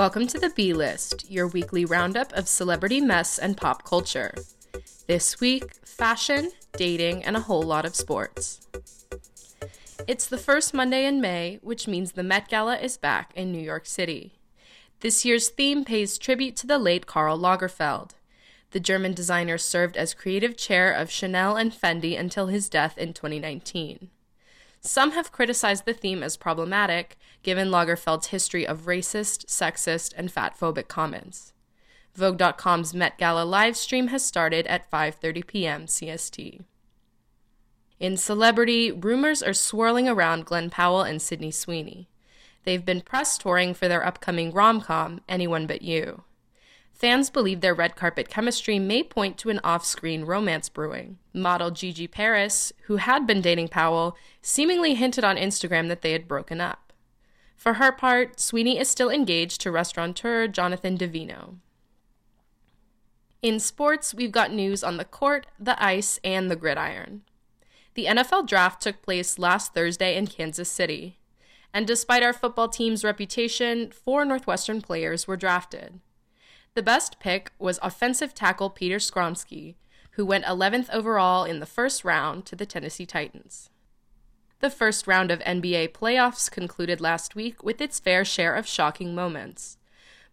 Welcome to the B List, your weekly roundup of celebrity mess and pop culture. This week, fashion, dating, and a whole lot of sports. It's the first Monday in May, which means the Met Gala is back in New York City. This year's theme pays tribute to the late Karl Lagerfeld. The German designer served as creative chair of Chanel and Fendi until his death in 2019. Some have criticized the theme as problematic, given Lagerfeld's history of racist, sexist, and fatphobic comments. Vogue.com's Met Gala live stream has started at 5:30 p.m. CST. In celebrity, rumors are swirling around Glen Powell and Sydney Sweeney. They've been press touring for their upcoming rom-com, Anyone But You. Fans believe their red carpet chemistry may point to an off screen romance brewing. Model Gigi Paris, who had been dating Powell, seemingly hinted on Instagram that they had broken up. For her part, Sweeney is still engaged to restaurateur Jonathan Davino. In sports, we've got news on the court, the ice, and the gridiron. The NFL draft took place last Thursday in Kansas City. And despite our football team's reputation, four Northwestern players were drafted. The best pick was offensive tackle Peter Skoronski, who went 11th overall in the first round to the Tennessee Titans. The first round of NBA playoffs concluded last week with its fair share of shocking moments.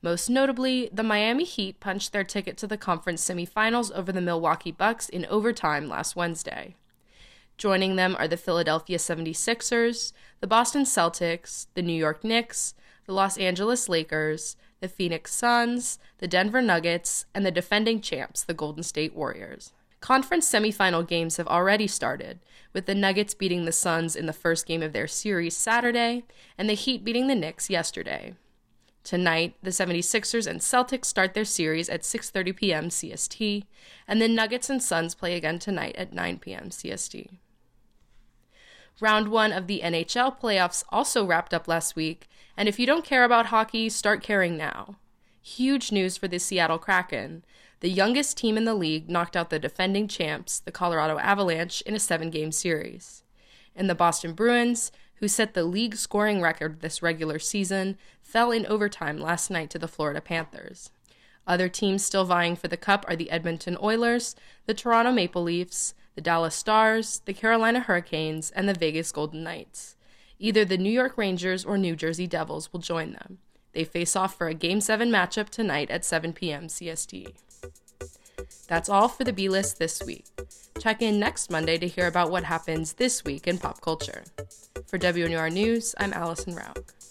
Most notably, the Miami Heat punched their ticket to the conference semifinals over the Milwaukee Bucks in overtime last Wednesday. Joining them are the Philadelphia 76ers, the Boston Celtics, the New York Knicks, the Los Angeles Lakers, the Phoenix Suns, the Denver Nuggets, and the defending champs, the Golden State Warriors. Conference semifinal games have already started, with the Nuggets beating the Suns in the first game of their series Saturday, and the Heat beating the Knicks yesterday. Tonight, the 76ers and Celtics start their series at 6:30 p.m. CST, and the Nuggets and Suns play again tonight at 9 p.m. CST. Round 1 of the NHL playoffs also wrapped up last week, and if you don't care about hockey, start caring now. Huge news for the Seattle Kraken. The youngest team in the league knocked out the defending champs, the Colorado Avalanche, in a seven game series. And the Boston Bruins, who set the league scoring record this regular season, fell in overtime last night to the Florida Panthers. Other teams still vying for the cup are the Edmonton Oilers, the Toronto Maple Leafs, the Dallas Stars, the Carolina Hurricanes, and the Vegas Golden Knights. Either the New York Rangers or New Jersey Devils will join them. They face off for a Game 7 matchup tonight at 7 p.m. CST. That's all for the B list this week. Check in next Monday to hear about what happens this week in pop culture. For WNUR News, I'm Allison Rauch.